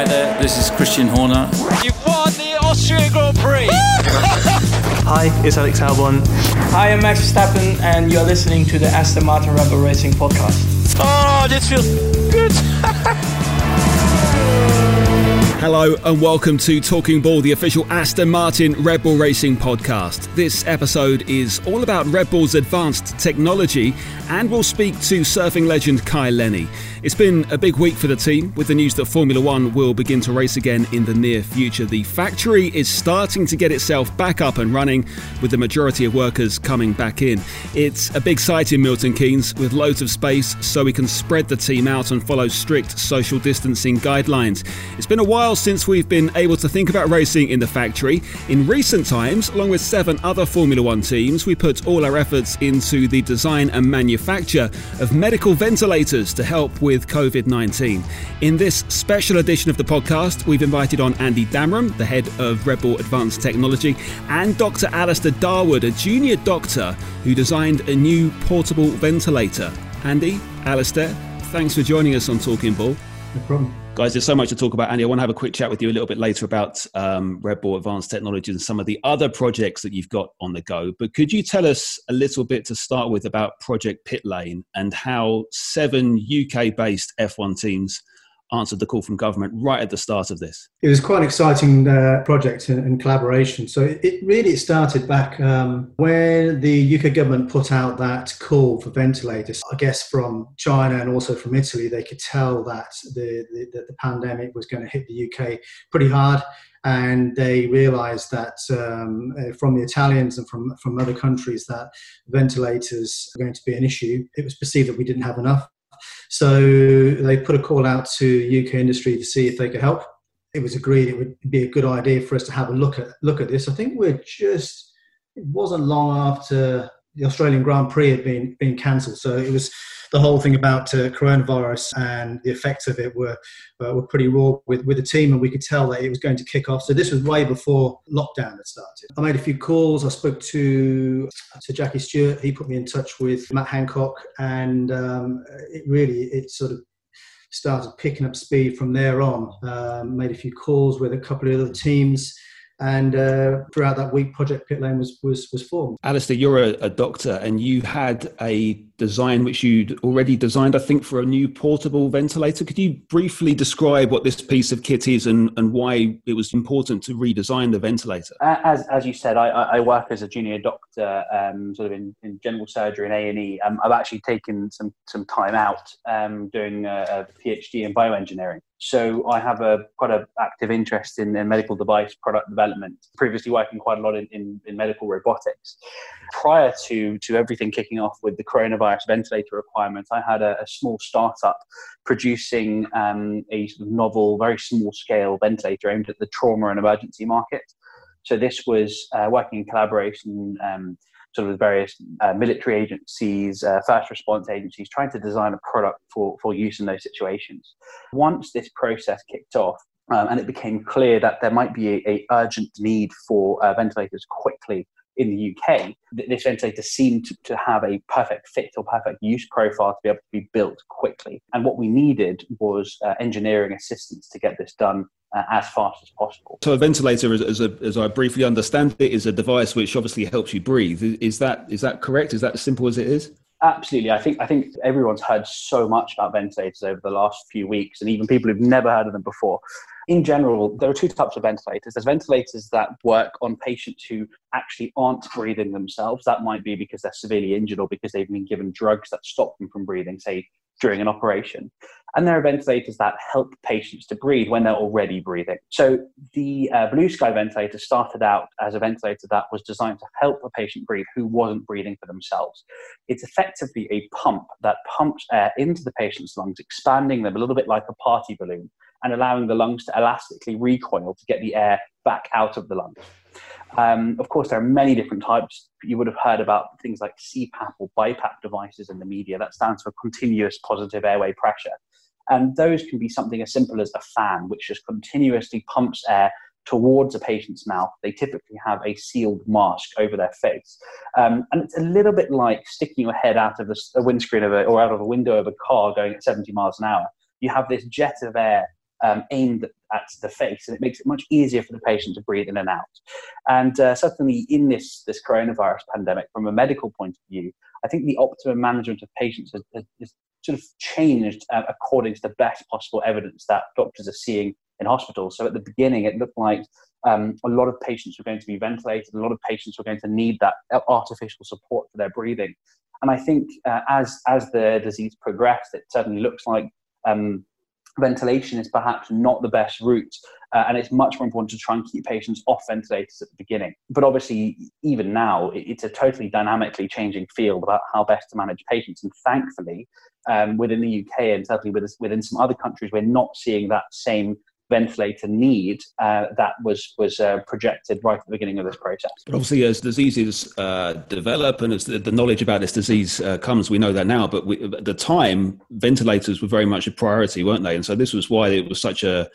Hi there, this is Christian Horner. You've won the Austrian Grand Prix! Hi, it's Alex Albon. Hi, I'm Max Verstappen, and you're listening to the Aston Martin Red Bull Racing podcast. Oh, this feels good! Hello and welcome to Talking Ball, the official Aston Martin Red Bull Racing podcast. This episode is all about Red Bull's advanced technology and we'll speak to surfing legend Kai Lenny. It's been a big week for the team with the news that Formula One will begin to race again in the near future. The factory is starting to get itself back up and running with the majority of workers coming back in. It's a big site in Milton Keynes with loads of space so we can spread the team out and follow strict social distancing guidelines. It's been a while since we've been able to think about racing in the factory. In recent times, along with seven other Formula One teams, we put all our efforts into the design and manufacture of medical ventilators to help with with COVID 19. In this special edition of the podcast, we've invited on Andy Damerum, the head of Red Bull Advanced Technology, and Dr. Alistair Darwood, a junior doctor who designed a new portable ventilator. Andy, Alistair, thanks for joining us on Talking Ball. No problem. Guys, there's so much to talk about, Andy. I want to have a quick chat with you a little bit later about um, Red Bull Advanced Technology and some of the other projects that you've got on the go. But could you tell us a little bit to start with about Project Pit Lane and how seven UK based F1 teams answered the call from government right at the start of this? It was quite an exciting uh, project and, and, collaboration. So it, it really started back um, when the UK government put out that call for ventilators. I guess from China and also from Italy, they could tell that the, the, the pandemic was going to hit the UK pretty hard. And they realised that um, uh, from the Italians and from, from other countries that ventilators are going to be an issue. It was perceived that we didn't have enough so they put a call out to UK industry to see if they could help. It was agreed it would be a good idea for us to have a look at look at this. I think we're just it wasn't long after the Australian Grand Prix had been been cancelled, so it was the whole thing about uh, coronavirus and the effects of it were uh, were pretty raw with, with the team, and we could tell that it was going to kick off. So this was way before lockdown had started. I made a few calls. I spoke to to Jackie Stewart. He put me in touch with Matt Hancock, and um, it really it sort of started picking up speed from there on. Um, made a few calls with a couple of other teams and uh, throughout that week, Project Pit Lane was was was formed. Alistair, you're a, a, doctor, and you had a design which you'd already designed, I think, for a new portable ventilator. Could you briefly describe what this piece of kit is and, and why it was important to redesign the ventilator? As as you said, I, I work as a junior doctor, um, sort of in, in general surgery and A and E. Um, I've actually taken some some time out um, doing a, a PhD in bioengineering. So I have a quite an active interest in, in, medical device product development. Previously working quite a lot in, in, in, medical robotics. Prior to to everything kicking off with the coronavirus ventilator requirements, I had a, a small startup producing um, a novel, very small scale ventilator aimed at the trauma and emergency market. So this was uh, working in collaboration. Um, sort of various uh, military agencies, uh, first response agencies, trying to design a product for, for use in those situations. Once this process kicked off, um, and it became clear that there might be a, a urgent need for uh, ventilators quickly in the UK, this ventilator seemed to, to, have a perfect fit or perfect use profile to be able to be built quickly. And what we needed was uh, engineering assistance to get this done uh, as fast as possible. So a ventilator, as, as, a, as, I briefly understand it, is a device which obviously helps you breathe. Is that is that correct? Is that as simple as it is? Absolutely. I think I think everyone's heard so much about ventilators over the last few weeks, and even people who've never heard of them before. In general, there are two types of ventilators. There's ventilators that work on patients who actually aren't breathing themselves. That might be because they're severely injured or because they've been given drugs that stop them from breathing, say during an operation. And there are ventilators that help patients to breathe when they're already breathing. So the uh, Blue Sky ventilator started out as a ventilator that was designed to help a patient breathe who wasn't breathing for themselves. It's effectively a pump that pumps air into the patient's lungs, expanding them a little bit like a party balloon and allowing the lungs to elastically recoil to get the air back out of the lungs. Um, of course, there are many different types. You would have heard about things like CPAP or BiPAP devices in the media. That stands for continuous positive airway pressure. And those can be something as simple as a fan, which just continuously pumps air towards a patient's mouth. They typically have a sealed mask over their face. Um, and it's a little bit like sticking your head out of the, a windscreen of a, or out of a window of a car going at 70 miles an hour. You have this jet of air um, aimed at the face, and it makes it much easier for the patient to breathe in and out. And uh, certainly in this this coronavirus pandemic, from a medical point of view, I think the optimum management of patients has, has sort of changed uh, according to the best possible evidence that doctors are seeing in hospitals. So at the beginning, it looked like um, a lot of patients were going to be ventilated, a lot of patients were going to need that artificial support for their breathing. And I think uh, as as the disease progressed, it certainly looks like um, ventilation is perhaps not the best route, uh, and it's much more important to try and keep patients off ventilators at the beginning. But obviously, even now, it's a totally dynamically changing field about how best to manage patients. And thankfully, um, within the UK and certainly within some other countries, we're not seeing that same ventilator need uh, that was was uh, projected right at the beginning of this process. But obviously, as diseases uh, develop and as the, the, knowledge about this disease uh, comes, we know that now. But we, at the time, ventilators were very much a priority, weren't they? And so this was why it was such a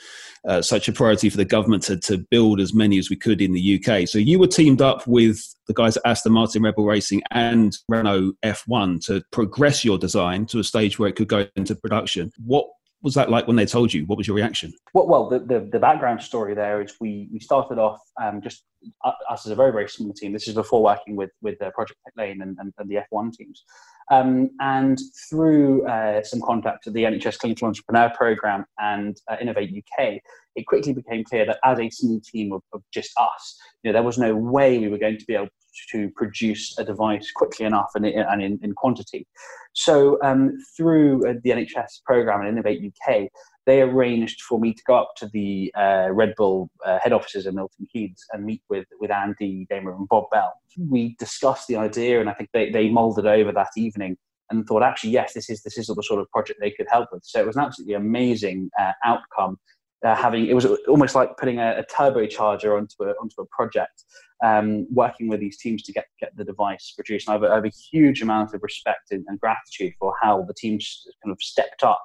uh, such a priority for the government to, to build as many as we could in the UK. So you were teamed up with the guys at Aston Martin Red Bull Racing and Renault F1 to progress your design to a stage where it could go into production. What was that like when they told you? What was your reaction? Well, well the, the, the background story there is we, we started off um, just uh, us as a very, very small team. This is before working with, with uh, Project Lane and, and, and, the F1 teams. Um, and through uh, some contacts at the NHS Clinical Entrepreneur Programme and uh, Innovate UK, it quickly became clear that as a small team of, of just us, you know, there was no way we were going to be able to produce a device quickly enough and, and in, in quantity. So um, through uh, the NHS program and Innovate UK, they arranged for me to go up to the uh, Red Bull uh, head offices in Milton Keynes and meet with, with Andy Damer and Bob Bell. We discussed the idea, and I think they, they mulled over that evening and thought, actually, yes, this is this is the sort of project they could help with. So it was an absolutely amazing uh, outcome uh, having it was almost like putting a, a turbocharger onto a onto a project, um, working with these teams to get get the device produced. And I have, a, I have a huge amount of respect and, and, gratitude for how the teams kind of stepped up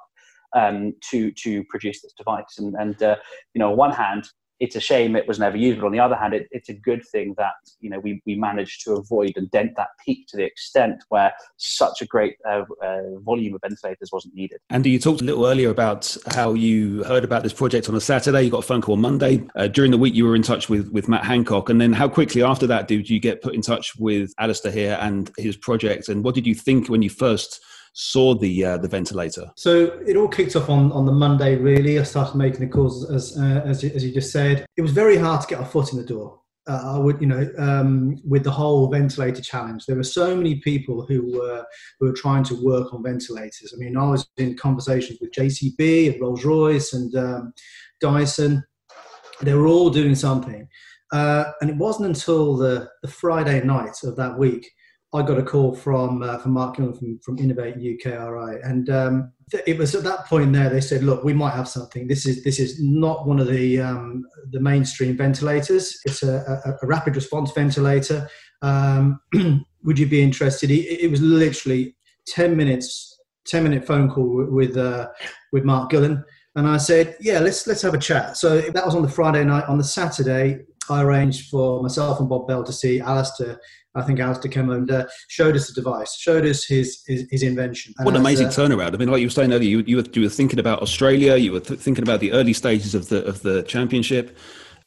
um, to to produce this device. And, and uh, you know, on one hand, it's a shame it was never used. But on the other hand, it, it's a good thing that you know we, we managed to avoid and dent that peak to the extent where such a great uh, uh, volume of ventilators wasn't needed. Andy, you talked a little earlier about how you heard about this project on a Saturday. You got a phone call on Monday. Uh, during the week, you were in touch with with Matt Hancock, and then how quickly after that did you get put in touch with Alistair here and his project? And what did you think when you first saw the uh, the ventilator? So it all kicked off on, on the Monday. Really, I started making the calls as uh, as, as you just said. It was very hard to get a foot in the door. Uh, I would, you know, um, with the whole ventilator challenge, there were so many people who were who were trying to work on ventilators. I mean, I was in conversations with JCB and Rolls Royce and um, Dyson. They were all doing something, uh, and it wasn't until the, the Friday night of that week I got a call from uh, from Mark Gillen from, from Innovate UKRI, and um, th- it was at that point there they said, "Look, we might have something. This is this is not one of the um, the mainstream ventilators. It's a, a, a rapid response ventilator. Um, would you be interested?" It, it, was literally ten minutes, ten minute phone call with uh, with Mark Gillen, and I said, "Yeah, let's let's have a chat." So that was on the Friday night. On the Saturday, I arranged for myself and Bob Bell to see Alistair I think Alistair came and uh, showed us the device, showed us his his, his invention. And what an amazing uh, turnaround! I mean, like you were saying earlier, you, you, were, you were thinking about Australia, you were th- thinking about the early stages of the of the championship,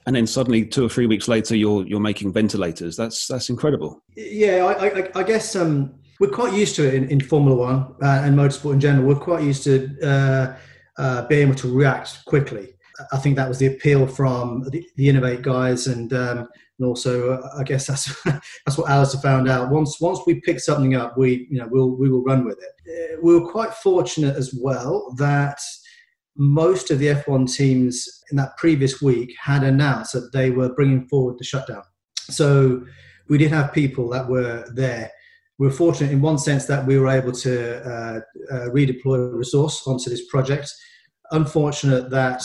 and then suddenly two or three weeks later, you're you're making ventilators. That's that's incredible. Yeah, I, I, I guess um, we're quite used to it in, in Formula One uh, and motorsport in general. We're quite used to uh, uh, being able to react quickly. I think that was the appeal from the, the Innovate guys and. Um, and also uh, I guess that's that's what Alistair found out. Once once we pick something up, we you know we'll we will run with it. Uh, we were quite fortunate as well that most of the F1 teams in that previous week had announced that they were bringing forward the shutdown. So we did have people that were there. We were fortunate in one sense that we were able to uh, uh, redeploy a resource onto this project. Unfortunate that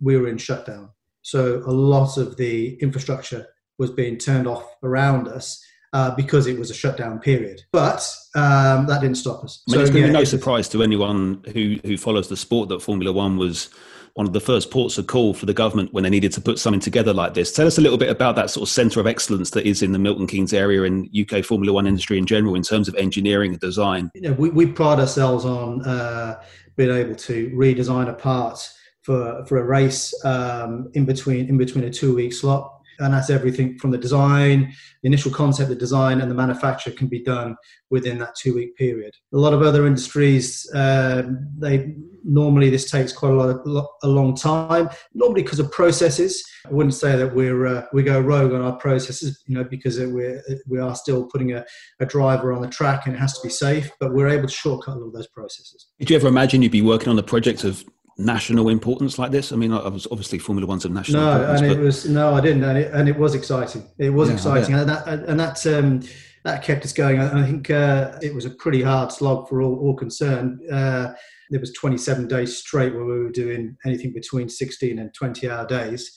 we were in shutdown. So a lot of the infrastructure was being turned off around us uh, because it was a shutdown period. But um, that didn't stop us. I mean, so, it's going to yeah, be no surprise to anyone who, who follows the sport that Formula One was one of the first ports of call for the government when they needed to put something together like this. Tell us a little bit about that sort of centre of excellence that is in the Milton Keynes area and UK Formula One industry in general in terms of engineering and design. You know, we, we pride ourselves on uh, being able to redesign a part for for a race um, in between in between a two week slot and that's everything from the design, the initial concept, the design, and the manufacture can be done within that two week period. A lot of other industries, uh, they normally this takes quite a lot, of, a long time. Normally because of processes. I wouldn't say that we're uh, we go rogue on our processes, you know, because we're we are still putting a, a driver on the track and it has to be safe. But we're able to shortcut a lot of those processes. Did you ever imagine you'd be working on a project of national importance like this? I mean, I was obviously Formula One's of national. No, importance, and it was no, I didn't, and it, and it was exciting. It was Yeah, exciting, and that and that um, that kept us going. I I think uh, it was a pretty hard slog for all, all concerned. Uh, there was 27 days straight where we were doing anything between 16 and 20 hour days.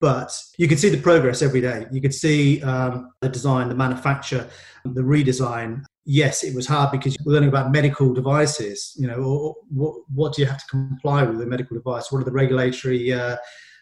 But you could see the progress every day. You could see um, the design, the manufacture, the redesign, yes, it was hard because you're learning about medical devices. You know, or, what what do you have to comply with a medical device? What are the regulatory uh,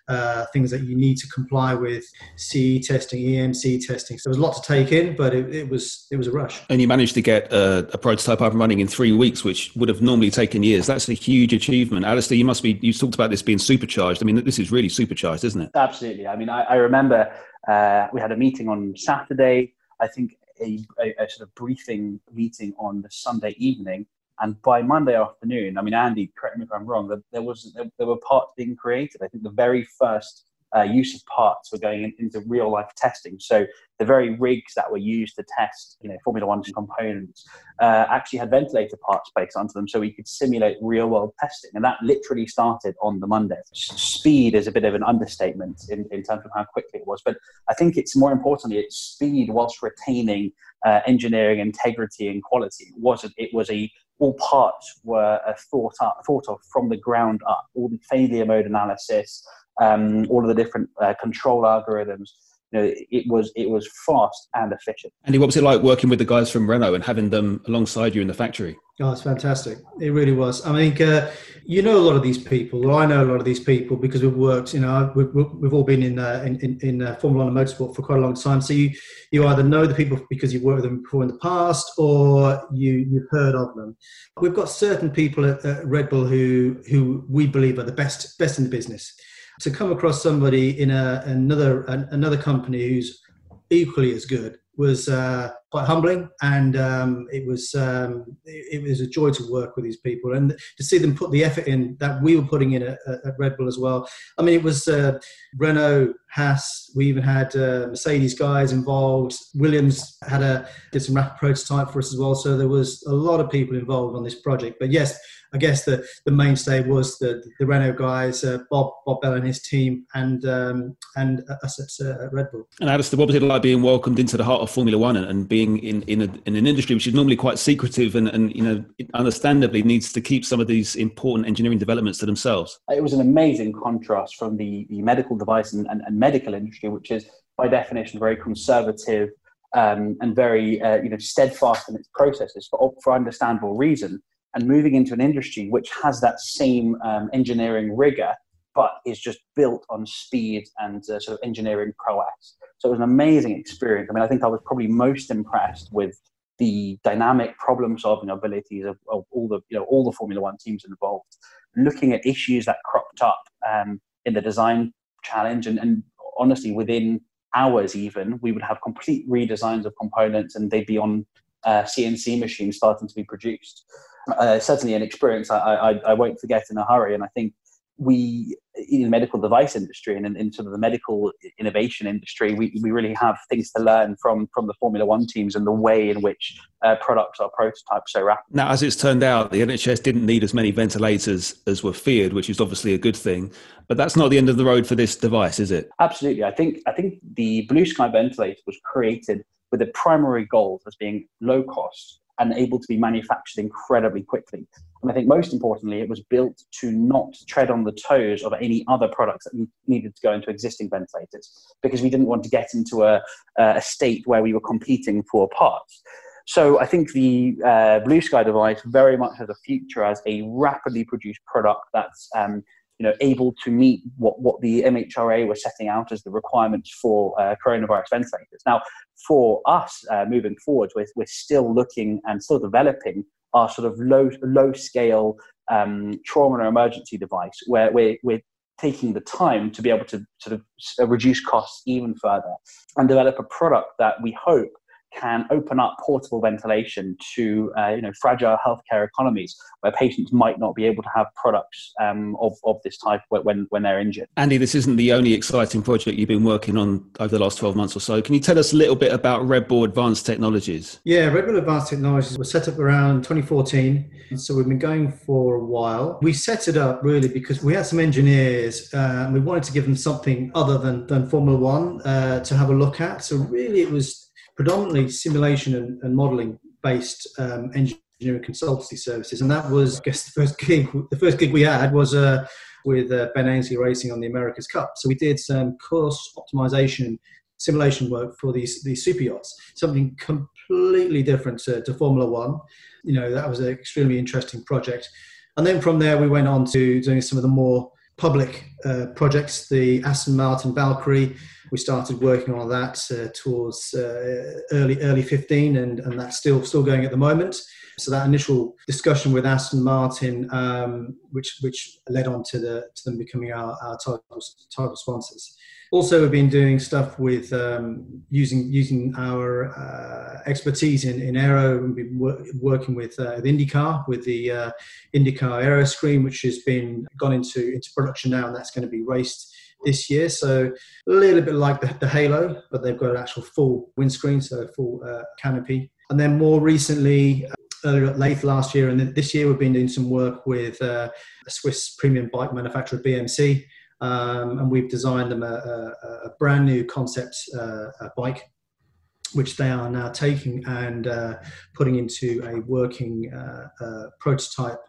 uh, things that you need to comply with? CE testing, EMC testing. So there was a lot to take in, but it, it was it was a rush. and you managed to get a, a prototype up and running in three weeks, which would have normally taken years. That's a huge achievement. Alistair, you must be, you talked about this being supercharged. I mean, this is really supercharged, isn't it? Absolutely. I mean, I, I remember uh, we had a meeting on Saturday. I think a, a, a sort of briefing meeting on the Sunday evening, and by Monday afternoon, I mean, Andy, correct me if I'm wrong, there was there, there were parts being created. I think the very first uh, use of parts were going in, into real life testing. So the very rigs that were used to test, you know, Formula One components uh, actually had ventilator parts placed onto them, so we could simulate real world testing. And that literally started on the Monday. Speed is a bit of an understatement in, in terms of how quickly it was, but I think it's more importantly it's speed whilst retaining uh, engineering integrity and quality. It wasn't. It was a all parts were uh, thought up, thought of from the ground up. All the failure mode analysis, um, all of the different uh, control algorithms. You know, it was it was fast and efficient. Andy, what was it like working with the guys from Renault and having them alongside you in the factory? Oh, it's fantastic. It really was. I mean, uh, you know a lot of these people. Or I know a lot of these people because we've worked. You know, we've, we've all been in uh, in, in, in uh, Formula One and motorsport for quite a long time. So you you either know the people because you've worked with them before in the past, or you you've heard of them. We've got certain people at, at Red Bull who who we believe are the best best in the business. To come across somebody in a, another an, another company who's equally as good was uh, quite humbling, and um, it was um, it, it was a joy to work with these people and to see them put the effort in that we were putting in at, at Red Bull as well. I mean, it was uh, Renault, Haas. We even had uh, Mercedes guys involved. Williams had a did some rapid prototype for us as well. So there was a lot of people involved on this project. But yes, I guess the, the mainstay was the the Renault guys, uh, Bob Bob Bell and his team, and um, and us at, uh, at Red Bull. And Alistair, what was it like being welcomed into the heart of Formula One and, and being in in, a, in an industry which is normally quite secretive and, and you know understandably needs to keep some of these important engineering developments to themselves? It was an amazing contrast from the, the medical device and, and, and medical industry, which is by definition very conservative um, and very uh, you know steadfast in its processes for for understandable reason. And moving into an industry which has that same um, engineering rigor, but is just built on speed and uh, sort of engineering prowess. So it was an amazing experience. I mean, I think I was probably most impressed with the dynamic problem-solving abilities of, of all the you know all the Formula One teams involved, looking at issues that cropped up um, in the design challenge, and, and honestly, within hours even, we would have complete redesigns of components, and they'd be on uh, CNC machines starting to be produced. Uh, certainly, an experience I, I, I won't forget in a hurry, and I think we in the medical device industry and in, in, sort of the medical innovation industry, we, we really have things to learn from from the Formula One teams and the way in which uh, products are prototyped so rapidly. Now, as it's turned out, the NHS didn't need as many ventilators as were feared, which is obviously a good thing. But that's not the end of the road for this device, is it? Absolutely. I think I think the Blue Sky ventilator was created with the primary goal as being low cost and able to be manufactured incredibly quickly. And I think most importantly, it was built to not tread on the toes of any other products that needed to go into existing ventilators because we didn't want to get into a, a state where we were competing for parts. So I think the uh, Blue Sky device very much has a future as a rapidly produced product that's um, you know able to meet what, what the MHRA were setting out as the requirements for uh, coronavirus ventilators. Now, for us uh, moving forward, we're, we're still looking and still developing our sort of low low scale um, trauma and emergency device where we're, we're taking the time to be able to sort of reduce costs even further and develop a product that we hope can open up portable ventilation to uh, you know fragile healthcare economies where patients might not be able to have products um, of, of this type when, when they're injured. Andy, this isn't the only exciting project you've been working on over the last 12 months or so. Can you tell us a little bit about Red Bull Advanced Technologies? Yeah, Red Bull Advanced Technologies was set up around 2014. So we've been going for a while. We set it up really because we had some engineers uh, and we wanted to give them something other than, than Formula One uh, to have a look at. So really it was predominantly simulation and, and modeling based um, engineering consultancy services. And that was, I guess, the first gig. The first gig we had was uh, with uh, Ben Ainslie Racing on the America's Cup. So we did some course optimization simulation work for these these super yachts. Something completely different to, to Formula One. You know, that was an extremely interesting project. And then from there, we went on to doing some of the more public uh, projects, the Aston Martin Valkyrie. We started working on that uh, towards uh, early early 15, and, and that's still still going at the moment. So that initial discussion with Aston Martin, um, which which led on to the to them becoming our, our title, title sponsors. Also, we've been doing stuff with um, using using our uh, expertise in, in aero and been wor- working with, uh, with IndyCar with the uh, IndyCar Aero Screen, which has been gone into into production now, and that's going to be raced this year. So a little bit like the, the Halo, but they've got an actual full windscreen, so full uh, canopy. And then more recently, uh, earlier late last year and this year, we've been doing some work with uh, a Swiss premium bike manufacturer, BMC um, and we've designed them a, a, a brand new concept uh, bike which they are now taking and uh, putting into a working uh, uh, prototype,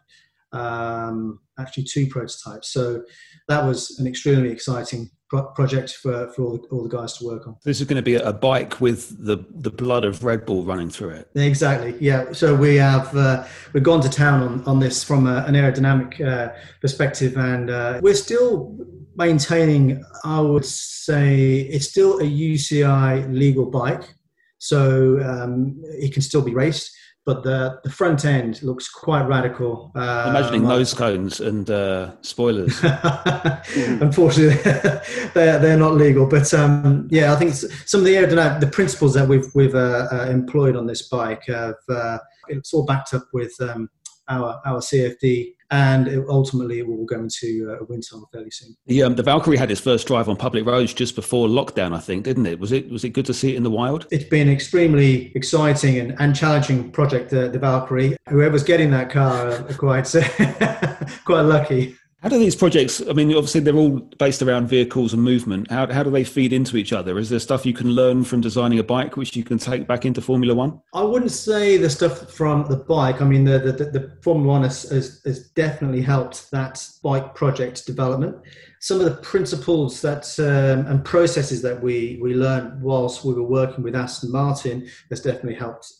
um, actually two prototypes. So that was an extremely exciting pro- project for, for all the, all the, guys to work on. This is going to be a bike with the, the blood of Red Bull running through it. Exactly, yeah. So we have uh, we've gone to town on, on this from a, an aerodynamic uh, perspective, and we're still maintaining, I would say, it's still a UCI legal bike, so um, it can still be raced. But the, the front end looks quite radical. Uh, Imagining nose cones and uh, spoilers. Unfortunately, they're, they're not legal. But um, yeah, I think some of the aerodynamic, the principles that we've, we've uh, uh employed on this bike, have, uh, it's all backed up with um, our, our CFD and it, ultimately it will go into uh, a wind tunnel fairly soon. The, um, the Valkyrie had its first drive on public roads just before lockdown, I think, didn't it? Was it was it good to see it in the wild? It's been an extremely exciting and, and challenging project, uh, the Valkyrie. Whoever's getting that car are quite quite lucky. How do these projects, I mean, obviously they're all based around vehicles and movement. How, how do they feed into each other? Is there stuff you can learn from designing a bike which you can take back into Formula One? I wouldn't say the stuff from the bike. I mean, the, the, the Formula One has, has, has, definitely helped that bike project development. Some of the principles that um, and processes that we, we learned whilst we were working with Aston Martin has definitely helped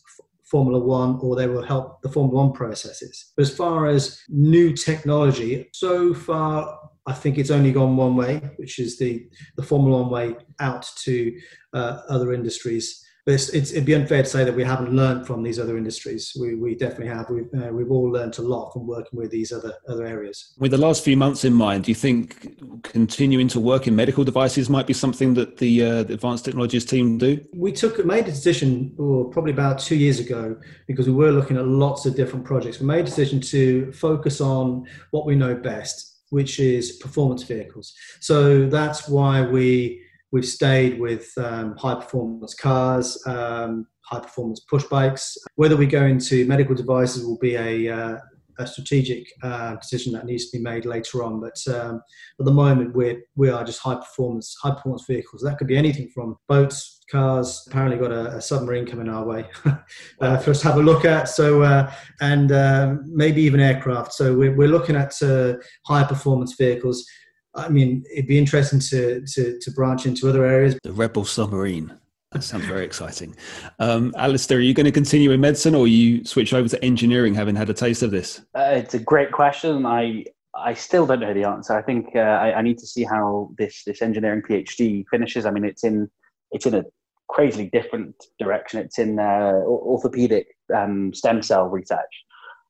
Formula One or they will help the Formula One processes. But as far as new technology, so far I think it's only gone one way, which is the, the Formula One way out to uh, other industries but it's, it's, it'd be unfair to say that we haven't learned from these other industries. We, we definitely have. We've, uh, we've all learned a lot from working with these other, other areas. With the last few months in mind, do you think continuing to work in medical devices might be something that the, uh, the advanced technologies team do? We took made a decision oh, probably about two years ago because we were looking at lots of different projects. We made a decision to focus on what we know best, which is performance vehicles. So that's why we We've stayed with um, high performance cars, um, high performance push bikes. Whether we go into medical devices will be a, uh, a strategic uh, decision that needs to be made later on. But um, at the moment, we're, we are just high performance, high performance vehicles. That could be anything from boats, cars. Apparently, got a, a submarine coming our way uh, for us to have a look at. So, uh, and um, maybe even aircraft. So we're, we're looking at uh, high performance vehicles. I mean, it'd be interesting to, to, to branch into other areas. The Red Bull submarine. That sounds very exciting. Um, Alistair, are you going to continue in medicine or you switch over to engineering having had a taste of this? Uh, it's a great question. I I still don't know the answer. I think uh, I, I, need to see how this this engineering PhD finishes. I mean, it's in it's in a crazily different direction. It's in uh, orthopedic um, stem cell research.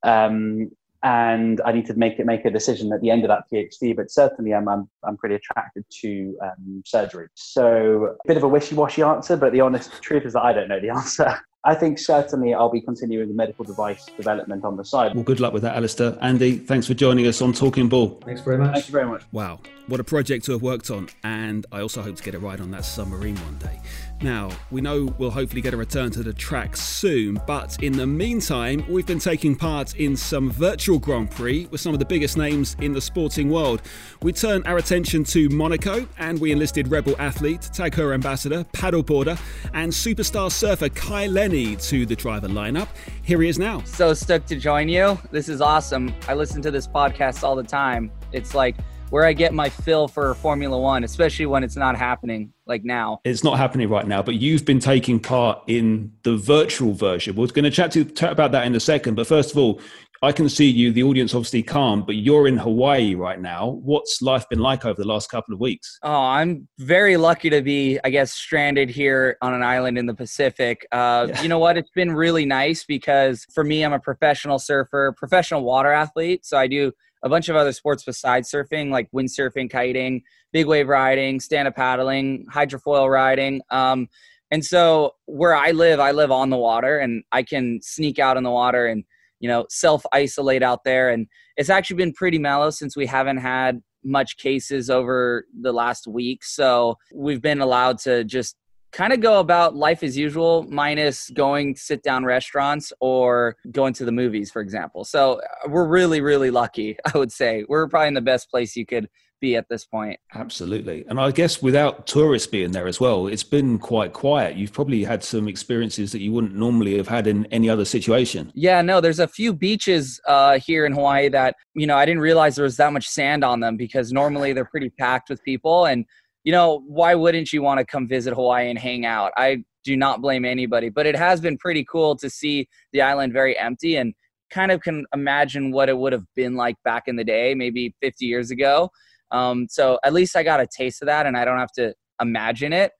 Um, and I need to make it make a decision at the end of that PhD. But certainly, I'm I'm, I'm pretty attracted to um, surgery. So a bit of a wishy-washy answer, but the honest truth is that I don't know the answer. I think certainly I'll be continuing the medical device development on the side. Well, good luck with that, Alistair. Andy, thanks for joining us on Talking Ball. Thanks very much. Thank you very much. Wow, what a project to have worked on, and I also hope to get a ride on that submarine one day. Now, we know we'll hopefully get a return to the track soon, but in the meantime, we've been taking part in some virtual Grand Prix with some of the biggest names in the sporting world. We turn our attention to Monaco and we enlisted Red Bull athlete, Tag Heuer ambassador, paddleboarder, and superstar surfer Kai Lenny to the driver lineup. Here he is now. So stoked to join you. This is awesome. I listen to this podcast all the time. It's like where I get my fill for Formula One, especially when it's not happening like now. It's not happening right now, but you've been taking part in the virtual version. We're going to chat, to, chat about that in a second. But first of all, I can see you. The audience obviously can't, but you're in Hawaii right now. What's life been like over the last couple of weeks? Oh, I'm very lucky to be, I guess, stranded here on an island in the Pacific. Uh, yeah. You know what? It's been really nice because for me, I'm a professional surfer, professional water athlete. So I do a bunch of other sports besides surfing, like windsurfing, kiting, big wave riding, stand up paddling, hydrofoil riding. Um, and so where I live, I live on the water and I can sneak out in the water and, you know, self isolate out there. And it's actually been pretty mellow since we haven't had much cases over the last week. So we've been allowed to just kind of go about life as usual minus going to sit down restaurants or going to the movies for example. So uh, we're really really lucky i would say. We're probably in the best place you could be at this point. Absolutely. And i guess without tourists being there as well it's been quite quiet. You've probably had some experiences that you wouldn't normally have had in any other situation. Yeah no there's a few beaches uh, here in hawaii that you know i didn't realize there was that much sand on them because normally they're pretty packed with people. And you know, why wouldn't you want to come visit Hawaii and hang out? I do not blame anybody, but it has been pretty cool to see the island very empty and kind of can imagine what it would have been like back in the day, maybe 50 years ago. Um, so at least I got a taste of that and I don't have to imagine it.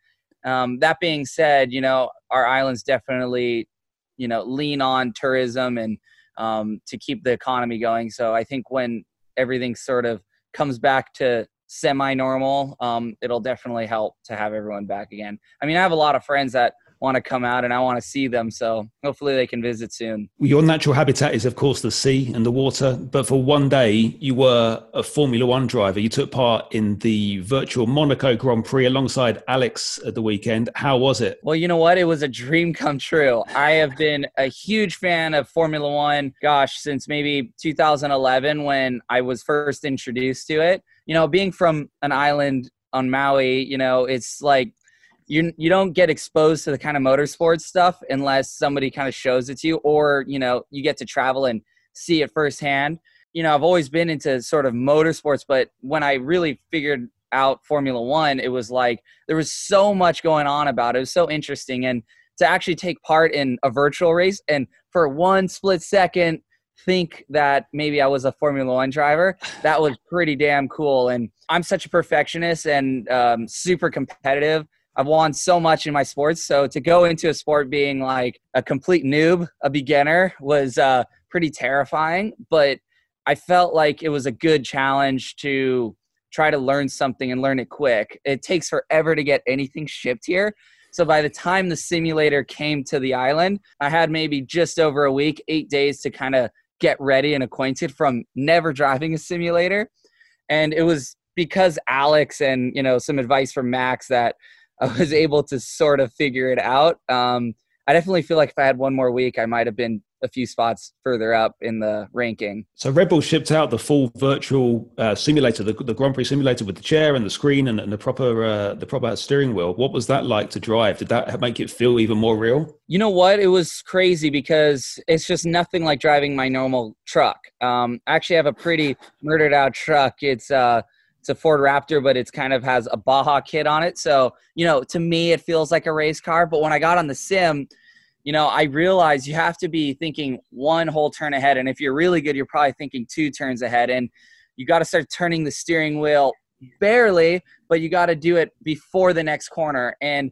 Um, that being said, you know, our islands definitely, you know, lean on tourism and um, to keep the economy going. So I think when everything sort of comes back to semi-normal um, it'll definitely help to have everyone back again. I mean i have a lot of friends that want to come out and i want to see them so hopefully they can visit soon. Your natural habitat is of course the sea and the water but for one day you were a formula one driver. You took part in the virtual monaco grand prix alongside alex at the weekend. How was it? Well you know what? It was a dream come true. I have been a huge fan of formula one gosh since maybe 2011 when i was first introduced to it you know, being from an island on Maui, you know, it's like you you don't get exposed to the kind of motorsports stuff unless somebody kind of shows it to you, or you know, you get to travel and see it firsthand. You know, I've always been into sort of motorsports, but when I really figured out Formula One, it was like there was so much going on about it. It was so interesting, and to actually take part in a virtual race and for one split second think that maybe I was a Formula One driver. That was pretty damn cool. And I'm such a perfectionist and um, super competitive. I've won so much in my sports. So to go into a sport being like a complete noob, a beginner, was uh, pretty terrifying. But I felt like it was a good challenge to try to learn something and learn it quick. It takes forever to get anything shipped here. So by the time the simulator came to the island, I had maybe just over a week, eight days to kind of get ready and acquainted from never driving a simulator. And it was because Alex and, you know, some advice from Max that I was able to sort of figure it out. Um, I definitely feel like if I had one more week, I might have been a few spots further up in the ranking. So Red Bull shipped out the full virtual uh, simulator, the, the, Grand Prix simulator with the chair and the screen and, and the proper uh, the proper steering wheel. What was that like to drive? Did that make it feel even more real? You know what? It was crazy because it's just nothing like driving my normal truck. Um, I actually have a pretty murdered out truck. It's uh, it's a Ford Raptor, but it's kind of has a Baja kit on it. So you know, to me, it feels like a race car. But when I got on the sim you know, I realize you have to be thinking one whole turn ahead. And if you're really good, you're probably thinking two turns ahead. And you got to start turning the steering wheel barely, but you got to do it before the next corner and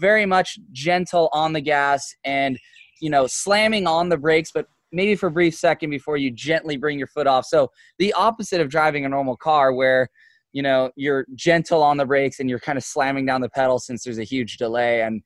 very much gentle on the gas and, you know, slamming on the brakes, but maybe for a brief second before you gently bring your foot off. So the opposite of driving a normal car where you know you're gentle on the brakes and you're kind of slamming down the pedal since there's a huge delay and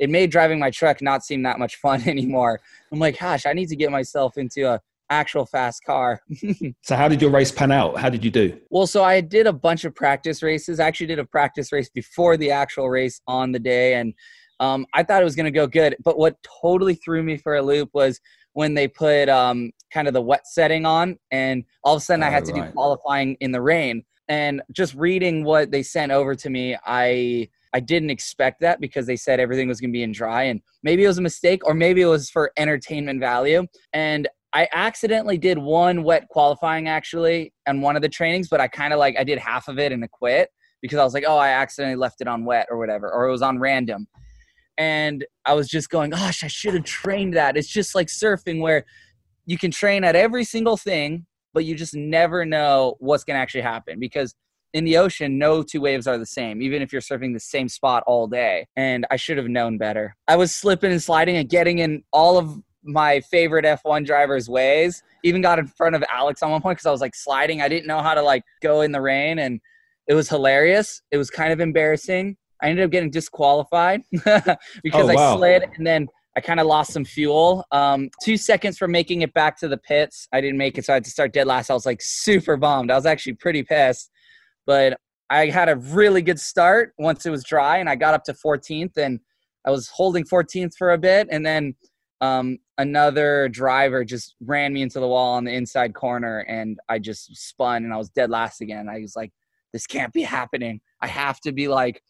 it made driving my truck not seem that much fun anymore. I'm like, gosh, I need to get myself into a actual fast car. so how did your race pan out? How did you do? Well, so I did a bunch of practice races. I actually did a practice race before the actual race on the day and um, I thought it was going to go good. But what totally threw me for a loop was when they put um, kind of the wet setting on, and all of a sudden oh, I had to right. do qualifying in the rain. And just reading what they sent over to me, I I didn't expect that because they said everything was going to be in dry, and maybe it was a mistake, or maybe it was for entertainment value. And I accidentally did one wet qualifying actually on one of the trainings, but I kind of like I did half of it and I quit because I was like, oh, I accidentally left it on wet or whatever, or it was on random and I was just going, gosh, I should have trained that. It's just like surfing where you can train at every single thing, but you just never know what's going to actually happen because in the ocean, no two waves are the same, even if you're surfing the same spot all day. And I should have known better. I was slipping and sliding and getting in all of my favorite F1 drivers' ways. Even got in front of Alex on one point because I was like sliding. I didn't know how to like go in the rain and it was hilarious. It was kind of embarrassing. I ended up getting disqualified because oh, wow. I slid and then I kind of lost some fuel. Um, two seconds from making it back to the pits, I didn't make it, so I had to start dead last. I was like super bummed. I was actually pretty pissed, but I had a really good start once it was dry, and I got up to 14th, and I was holding 14th for a bit, and then um, another driver just ran me into the wall on the inside corner, and I just spun, and I was dead last again. I was like, "This can't be happening. I have to be like."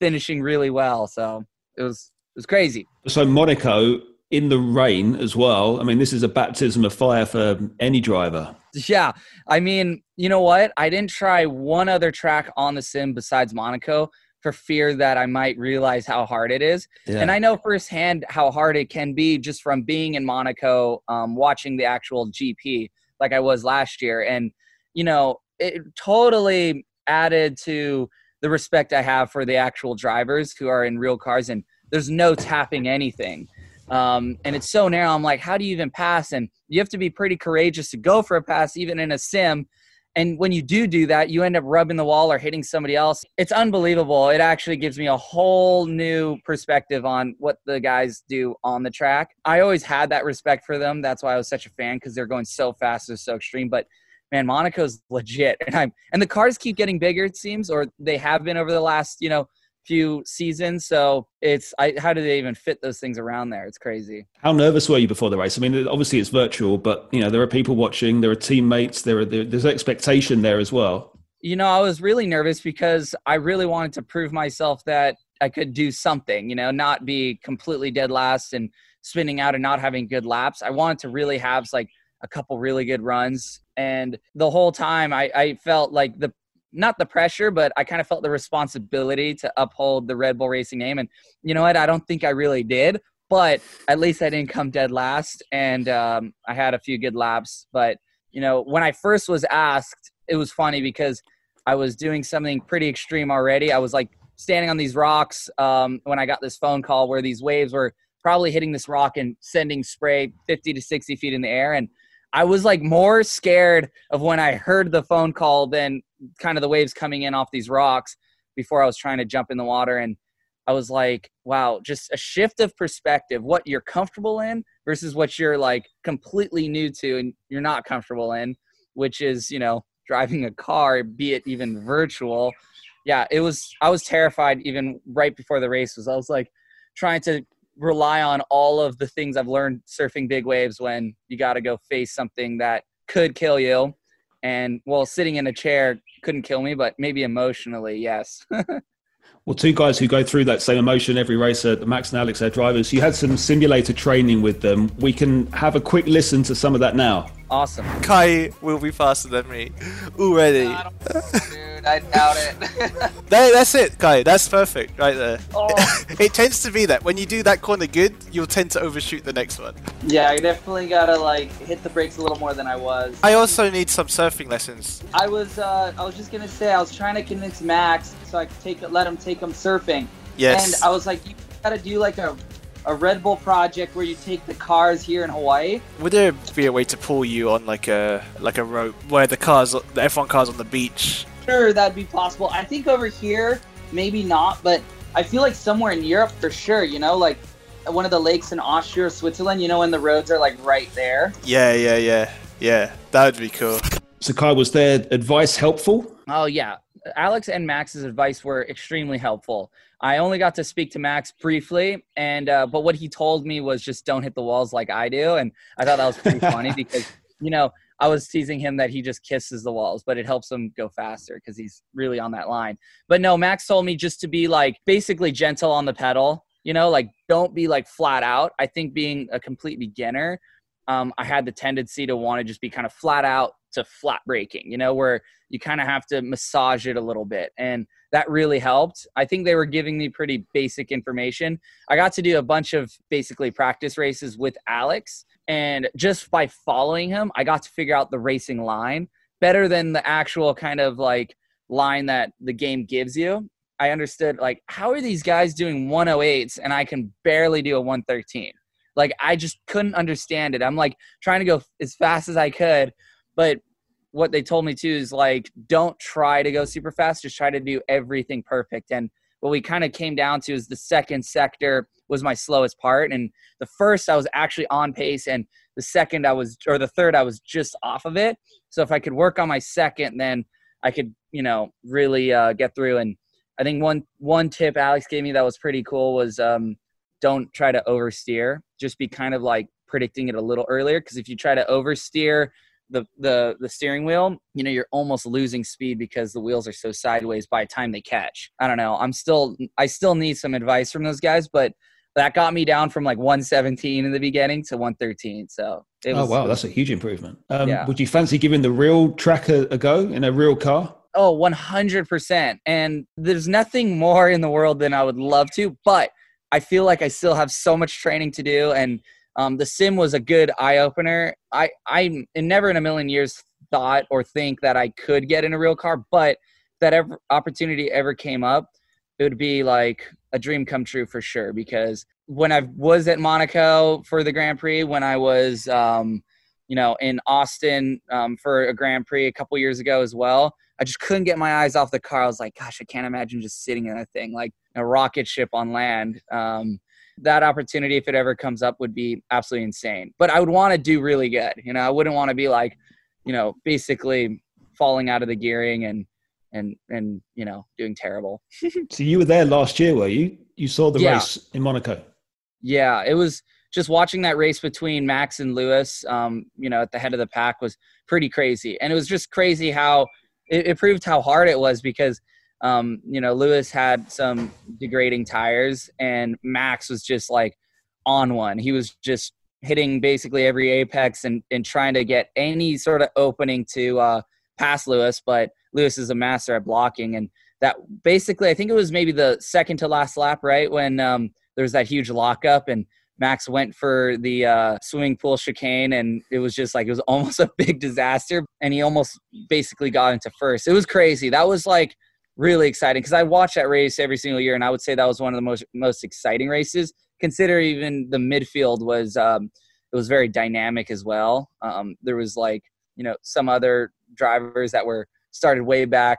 finishing really well. So it was it was crazy. So Monaco in the rain as well. I mean, this is a baptism of fire for any driver. Yeah. I mean, you know what? I didn't try one other track on the sim besides Monaco for fear that I might realize how hard it is. Yeah. And I know firsthand how hard it can be just from being in Monaco, um, watching the actual GP like I was last year. And, you know, it totally added to the respect I have for the actual drivers who are in real cars and there's no tapping anything. Um, and it's so narrow. I'm like, how do you even pass? And you have to be pretty courageous to go for a pass, even in a sim. And when you do do that, you end up rubbing the wall or hitting somebody else. It's unbelievable. It actually gives me a whole new perspective on what the guys do on the track. I always had that respect for them. That's why I was such a fan because they're going so fast, they're so extreme. But man, Monaco's legit. And I'm and the cars keep getting bigger, it seems, or they have been over the last, you know, few seasons. So it's I, how do they even fit those things around there? It's crazy. How nervous were you before the race? I mean, obviously it's virtual, but you know there are people watching, there are teammates, there are there's expectation there as well. You know, I was really nervous because I really wanted to prove myself that I could do something. You know, not be completely dead last and spinning out and not having good laps. I wanted to really have like a couple really good runs. And the whole time I, I felt like the not the pressure, but I kind of felt the responsibility to uphold the Red Bull Racing name. And you know what? I don't think I really did, but at least I didn't come dead last. And um, I had a few good laps. But, you know, when I first was asked, it was funny because I was doing something pretty extreme already. I was like standing on these rocks um, when I got this phone call where these waves were probably hitting this rock and sending spray 50 to 60 feet in the air. And I was like more scared of when I heard the phone call than kind of the waves coming in off these rocks before I was trying to jump in the water. And I was like, wow, just a shift of perspective, what you're comfortable in versus what you're like completely new to and you're not comfortable in, which is, you know, driving a car, be it even virtual. Yeah, it was, I was terrified even right before the race was, I was like trying to rely on all of the things I've learned surfing big waves when you got to go face something that could kill you. And well, sitting in a chair couldn't kill me, but maybe emotionally, yes. well, two guys who go through that same emotion every race, uh, Max and Alex, their drivers. You had some simulator training with them. We can have a quick listen to some of that now. Awesome. Kai will be faster than me already. No, dude, I doubt it. that, that's it, Kai. That's perfect right there. Oh. it tends to be that when you do that corner good, you'll tend to overshoot the next one. Yeah, I definitely gotta like hit the brakes a little more than I was. I also need some surfing lessons. I was, uh, I was just gonna say, I was trying to convince Max so I could take, let him take him surfing. Yes. And I was like, you gotta do like a a Red Bull project where you take the cars here in Hawaii. Would there be a way to pull you on like a like a rope where the cars, the F1 cars on the beach? Sure, that'd be possible. I think over here, maybe not, but I feel like somewhere in Europe for sure. You know, like one of the lakes in Austria or Switzerland. You know, when the roads are like right there. Yeah, yeah, yeah, yeah. That would be cool. So, Kai, was their advice helpful? Oh yeah, Alex and Max's advice were extremely helpful. I only got to speak to Max briefly, and uh, but what he told me was just don't hit the walls like I do, and I thought that was pretty funny because you know I was teasing him that he just kisses the walls, but it helps him go faster because he's really on that line. But no, Max told me just to be like basically gentle on the pedal, you know, like don't be like flat out. I think being a complete beginner, um, I had the tendency to want to just be kind of flat out to flat braking, you know, where you kind of have to massage it a little bit. And that really helped. I think they were giving me pretty basic information. I got to do a bunch of basically practice races with Alex. And just by following him, I got to figure out the racing line better than the actual kind of like line that the game gives you. I understood like how are these guys doing 108s and I can barely do a 113. Like I just couldn't understand it. I'm like trying to go as fast as I could, but what they told me too is like don't try to go super fast, just try to do everything perfect. And what we kind of came down to is the second sector was my slowest part and the first I was actually on pace and the second I was or the third I was just off of it. So if I could work on my second then I could, you know, really uh, get through and I think one one tip Alex gave me that was pretty cool was um, don't try to oversteer. Just be kind of like predicting it a little earlier because if you try to oversteer the, the the steering wheel, you know, you're almost losing speed because the wheels are so sideways by the time they catch. I don't know. I'm still I still need some advice from those guys, but that got me down from like 117 in the beginning to 113. So was, oh wow, that's a huge improvement. Um, yeah. Would you fancy giving the real track a, a go in a real car? Oh, 100%. And there's nothing more in the world than I would love to, but I feel like I still have so much training to do. And um, the sim was a good eye opener. I, I never in a million years thought or think that I could get in a real car, but that ever opportunity ever came up, it would be like a dream come true for sure. Because when I was at Monaco for the Grand Prix, when I was, um, you know, in Austin um, for a Grand Prix a couple years ago as well, I just couldn't get my eyes off the car. I was like, gosh, I can't imagine just sitting in a thing like a rocket ship on land. Um, that opportunity, if it ever comes up, would be absolutely insane. But I would want to do really good. You know, I wouldn't want to be like, you know, basically falling out of the gearing and and and you know doing terrible. so you were there last year, were you? You saw the yeah. race in Monaco. Yeah, it was just watching that race between Max and Lewis. Um, you know, at the head of the pack was pretty crazy, and it was just crazy how it, it proved how hard it was because um, you know Lewis had some degrading tires and Max was just like on one. He was just hitting basically every apex and, and trying to get any sort of opening to uh, pass Lewis, but Lewis is a master at blocking and that basically I think it was maybe the second to last lap, right? When um, there was that huge lockup and Max went for the uh, swimming pool chicane, and it was just like it was almost a big disaster. And he almost basically got into first. It was crazy. That was like really exciting because I watch that race every single year, and I would say that was one of the most most exciting races. Consider even the midfield was um, it was very dynamic as well. Um, there was like you know some other drivers that were started way back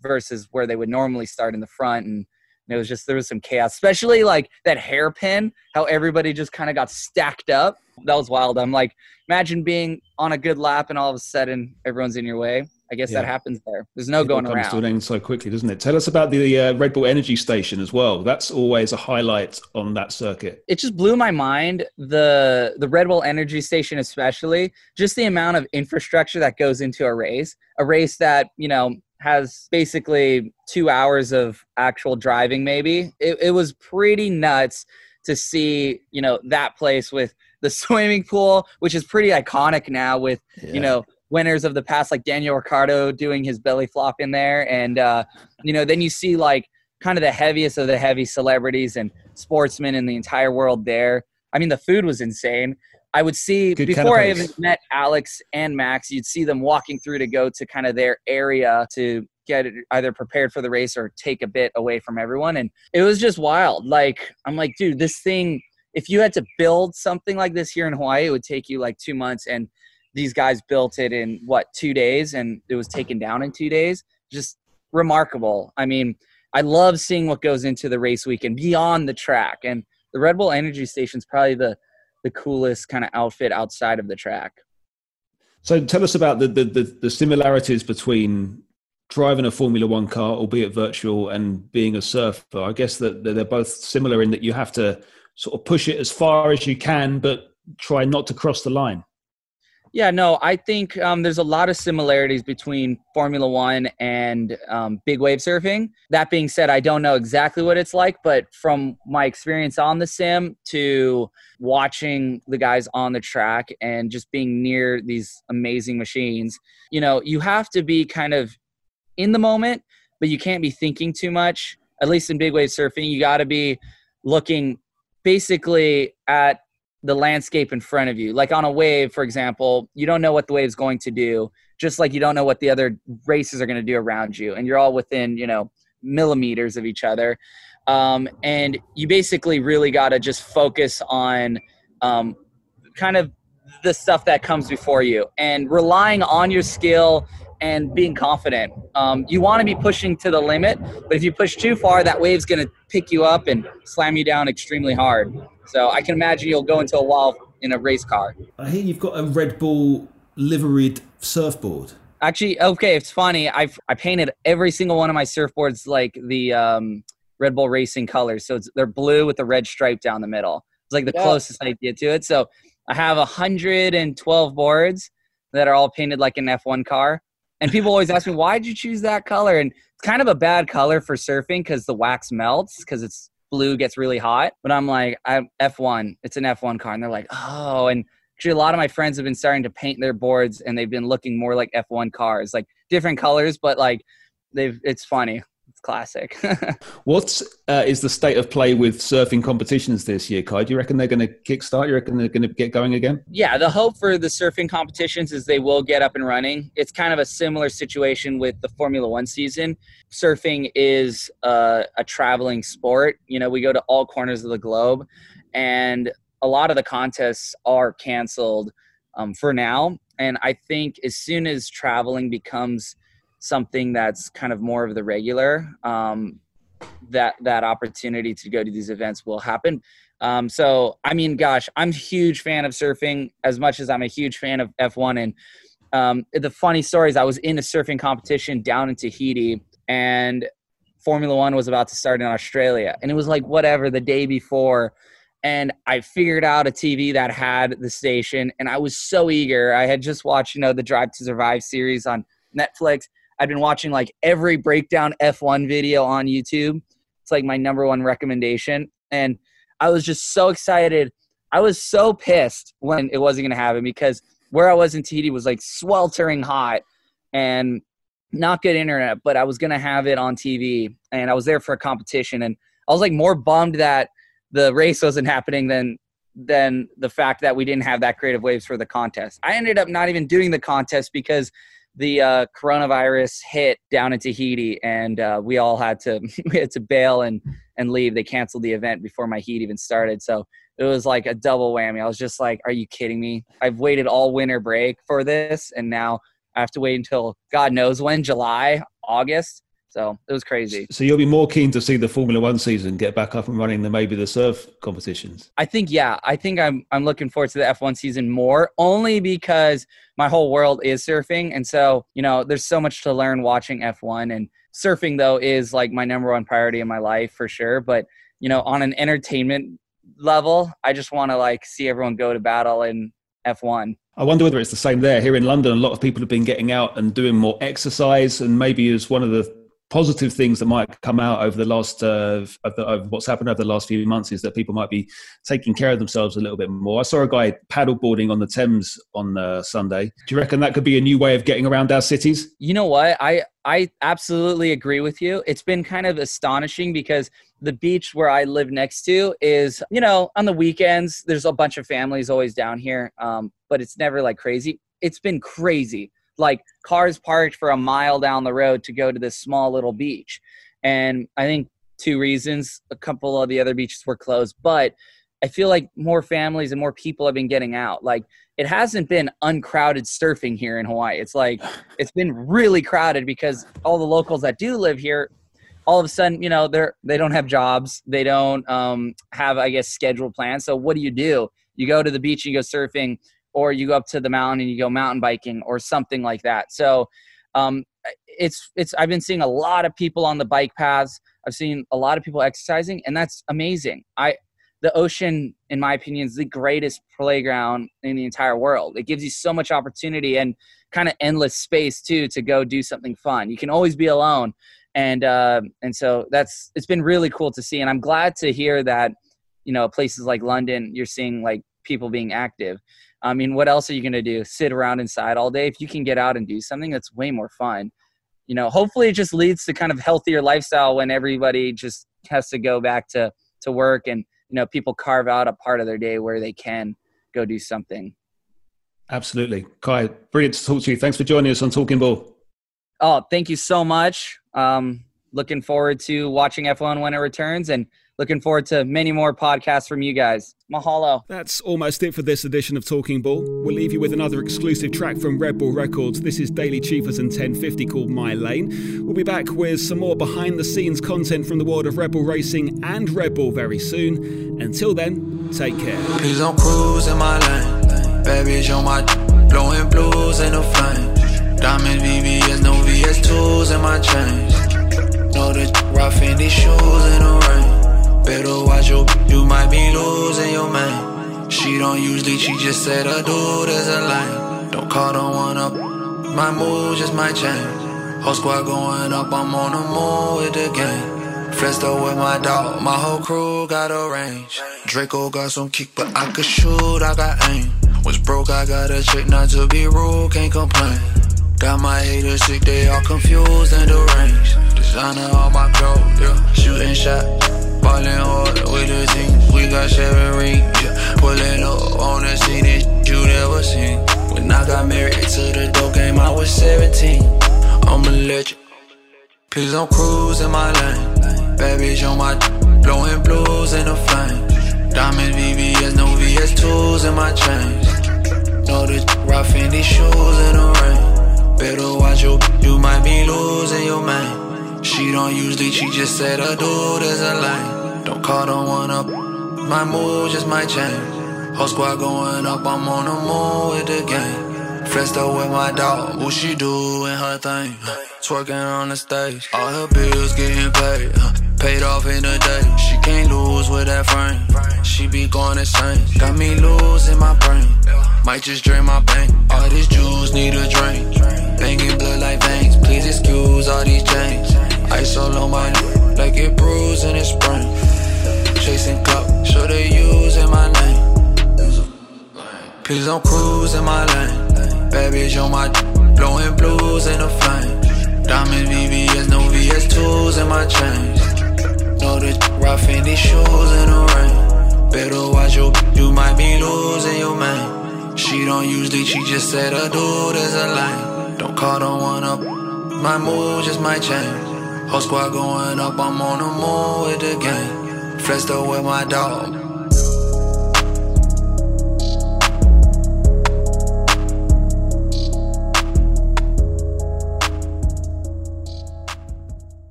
versus where they would normally start in the front and it was just there was some chaos, especially like that hairpin, how everybody just kind of got stacked up. That was wild. I'm like, imagine being on a good lap and all of a sudden everyone's in your way. I guess yeah. that happens there. There's no it going comes around. to an end so quickly, doesn't it? Tell us about the uh, Red Bull Energy Station as well. That's always a highlight on that circuit. It just blew my mind the the Red Bull Energy Station, especially just the amount of infrastructure that goes into a race. A race that you know has basically two hours of actual driving maybe it, it was pretty nuts to see you know that place with the swimming pool which is pretty iconic now with yeah. you know winners of the past like daniel ricciardo doing his belly flop in there and uh you know then you see like kind of the heaviest of the heavy celebrities and sportsmen in the entire world there i mean the food was insane I would see Good before I even met Alex and Max, you'd see them walking through to go to kind of their area to get either prepared for the race or take a bit away from everyone. And it was just wild. Like, I'm like, dude, this thing if you had to build something like this here in Hawaii, it would take you like two months. And these guys built it in what two days, and it was taken down in two days. Just remarkable. I mean, I love seeing what goes into the race weekend beyond the track, and the Red Bull Energy Station is probably the the coolest kind of outfit outside of the track. So tell us about the, the, the, the, similarities between driving a Formula One car, albeit virtual, and being a surfer. I guess that they're both similar in that you have to sort of push it as far as you can, but try not to cross the line. Yeah, no, I think um, there's a lot of similarities between Formula One and um, big wave surfing. That being said, I don't know exactly what it's like, but from my experience on the sim to watching the guys on the track and just being near these amazing machines, you know, you have to be kind of in the moment, but you can't be thinking too much. At least in big wave surfing, you got to be looking basically at the landscape in front of you. Like on a wave, for example, you don't know what the wave's going to do, just like you don't know what the other races are going to do around you. And you're all within, you know, millimeters of each other. Um, and you basically really got to just focus on um, kind of the stuff that comes before you and relying on your skill and being confident. Um, you want to be pushing to the limit, but if you push too far, that wave's going to pick you up and slam you down extremely hard. So I can imagine you'll go into a wall in a race car. I hear you've got a Red Bull liveried surfboard. Actually, okay, it's funny. I I painted every single one of my surfboards like the um, Red Bull Racing colors. So they're blue with a red stripe down the middle. It's like the yeah. closest I get to it. So I have 112 boards that are all painted like an F1 car. And people always ask me, why did you choose that color? And it's kind of a bad color for surfing because the wax melts because it's blue gets really hot. But I'm like, I'm F1. It's an F1 car. And they're like, oh. And actually, a lot of my friends have been starting to paint their boards and they've been looking more like F1 cars, like different colors, but like they've, it's funny. Classic. what uh, is the state of play with surfing competitions this year, Kai? Do you reckon they're going to kickstart? You reckon they're going to get going again? Yeah, the hope for the surfing competitions is they will get up and running. It's kind of a similar situation with the Formula One season. Surfing is uh, a traveling sport. You know, we go to all corners of the globe, and a lot of the contests are canceled um, for now. And I think as soon as traveling becomes something that's kind of more of the regular um, that that opportunity to go to these events will happen. Um, so i mean gosh i'm a huge fan of surfing as much as i'm a huge fan of f1 and um, the funny story is i was in a surfing competition down in tahiti and formula one was about to start in australia. And it was like whatever the day before. And I figured out a TV that had the station, and I was so eager. I had just watched, you know, the Drive to Survive series on Netflix, I've been watching like every breakdown F1 video on YouTube. It's like my number one recommendation. And I was just so excited. I was so pissed when it wasn't going to happen because where I was in Tahiti was like sweltering hot and not good internet, but I was going to have it on TV and I was there for a competition. And I was like more bummed that the race wasn't happening than than the fact that we didn't have that creative waves for the contest. I ended up not even doing the contest because the uh, coronavirus hit down in Tahiti, and uh, we all had to we had to bail and and leave. They canceled the event before my heat even started, so it was like a double whammy. I was just like, "Are you kidding me? I've waited all winter break for this, and now I have to wait until God knows when, July, August." So it was crazy. So you'll be more keen to see the Formula One season get back up and running than maybe the surf competitions. I think yeah. I think I'm I'm looking forward to the F1 season more, only because my whole world is surfing, and so you know there's so much to learn watching F1. And surfing though is like my number one priority in my life for sure. But you know, on an entertainment level, I just want to like see everyone go to battle in F1. I wonder whether it's the same there. Here in London, a lot of people have been getting out and doing more exercise, and maybe as one of the positive things that might come out over the last uh, of, the, of, what's happened over the last few months is that people might be taking care of themselves a little bit more. I saw a guy paddleboarding on the Thames on uh, Sunday. Do you reckon that could be a new way of getting around our cities? You know what? I I absolutely agree with you. It's been kind of astonishing because the beach where I live next to is, you know, on the weekends there's a bunch of families always down here, um, but it's never like crazy. It's been crazy like cars parked for a mile down the road to go to this small little beach. And I think two reasons, a couple of the other beaches were closed, but I feel like more families and more people have been getting out. Like it hasn't been uncrowded surfing here in Hawaii. It's like it's been really crowded because all the locals that do live here all of a sudden, you know, they're they don't have jobs, they don't um, have, I guess, scheduled plans. So what do you do? You go to the beach and you go surfing, or you go up to the mountain and you go mountain biking, or something like that. So um, it's it's I've been seeing a lot of people on the bike paths. I've seen a lot of people exercising, and that's amazing. I the ocean, in my opinion, is the greatest playground in the entire world. It gives you so much opportunity and kind of endless space too to go do something fun. You can always be alone, and uh, and so that's it's been really cool to see and i'm glad to hear that you know places like london you're seeing like people being active i mean what else are you going to do? Sit around inside all day? If you can get out and do something that's way more fun. You know hopefully it just leads to kind of healthier lifestyle when everybody just has to go back to to work and you know people carve out a part of their day where they can go do something. Absolutely. Kai brilliant to talk to you. Thanks for joining us on Talking Bull. Oh, thank you so much. Um, looking forward to watching F1 when it returns and looking forward to many more podcasts from you guys. Mahalo. That's almost it for this edition of Talking Bull. We'll leave you with another exclusive track from Red Bull Records. This is Daily Cheapers and 1050 called My Lane. We'll be back with some more behind the scenes content from the world of Red Bull racing and Red Bull very soon. Until then, take care. Please don't cruise in my lane. Baby, on my blowing blues in the flame. Diamond VVS, no VS2s in my chains. Know the rough in these shoes in the rain. Better watch your, you might be losing your man. She don't usually cheat, just said a dude is a line. Don't call the one up, my mood just might change. Whole squad going up, I'm on the move with the game. Flexed up with my dog, my whole crew got a range. Draco got some kick, but I could shoot, I got aim. Was broke, I got a check, not to be rude, can't complain. Got my haters sick, they all confused and deranged. Designer on my clothes, yeah. Shooting shot, ballin' hard with the team. We got seven rings, yeah. Pulling up on the scene that you never seen. When I got married to the dope game, I was 17. I'm a legend. Please don't cruise in my lane. Bad bitch on my blowing blues in the flame. Diamond VVS, no VS2s in my chains. Know the rough in these shoes in the rain. Better watch your, you might be losing your man. She don't usually cheat, just said dude is a line. Don't call the one up, my mood just might change. Whole squad going up, I'm on the move with the game. Flexed up with my dog, what she doing her thing? Twerking on the stage, all her bills getting paid. Uh, paid off in a day, she can't lose with that frame. She be going insane, got me losing my brain. Might just drain my bank, all these jewels need a drain. Banging blood like veins, please excuse all these chains. Ice all on my neck, like it bruised in the spring. Chasing cup, sure they using my name. Please don't cruise in my lane. Bad bitch on my blowing blues in the flame. Diamond VVS, no VS2s in my chains. Know the rough in these shoes in the rain. Better watch your, you might be losing your man. She don't usually she just said a dude is a line. Don't call one up, my mood just might change. Whole squad going up, I'm on the move with the gang. Flexed up with my dog,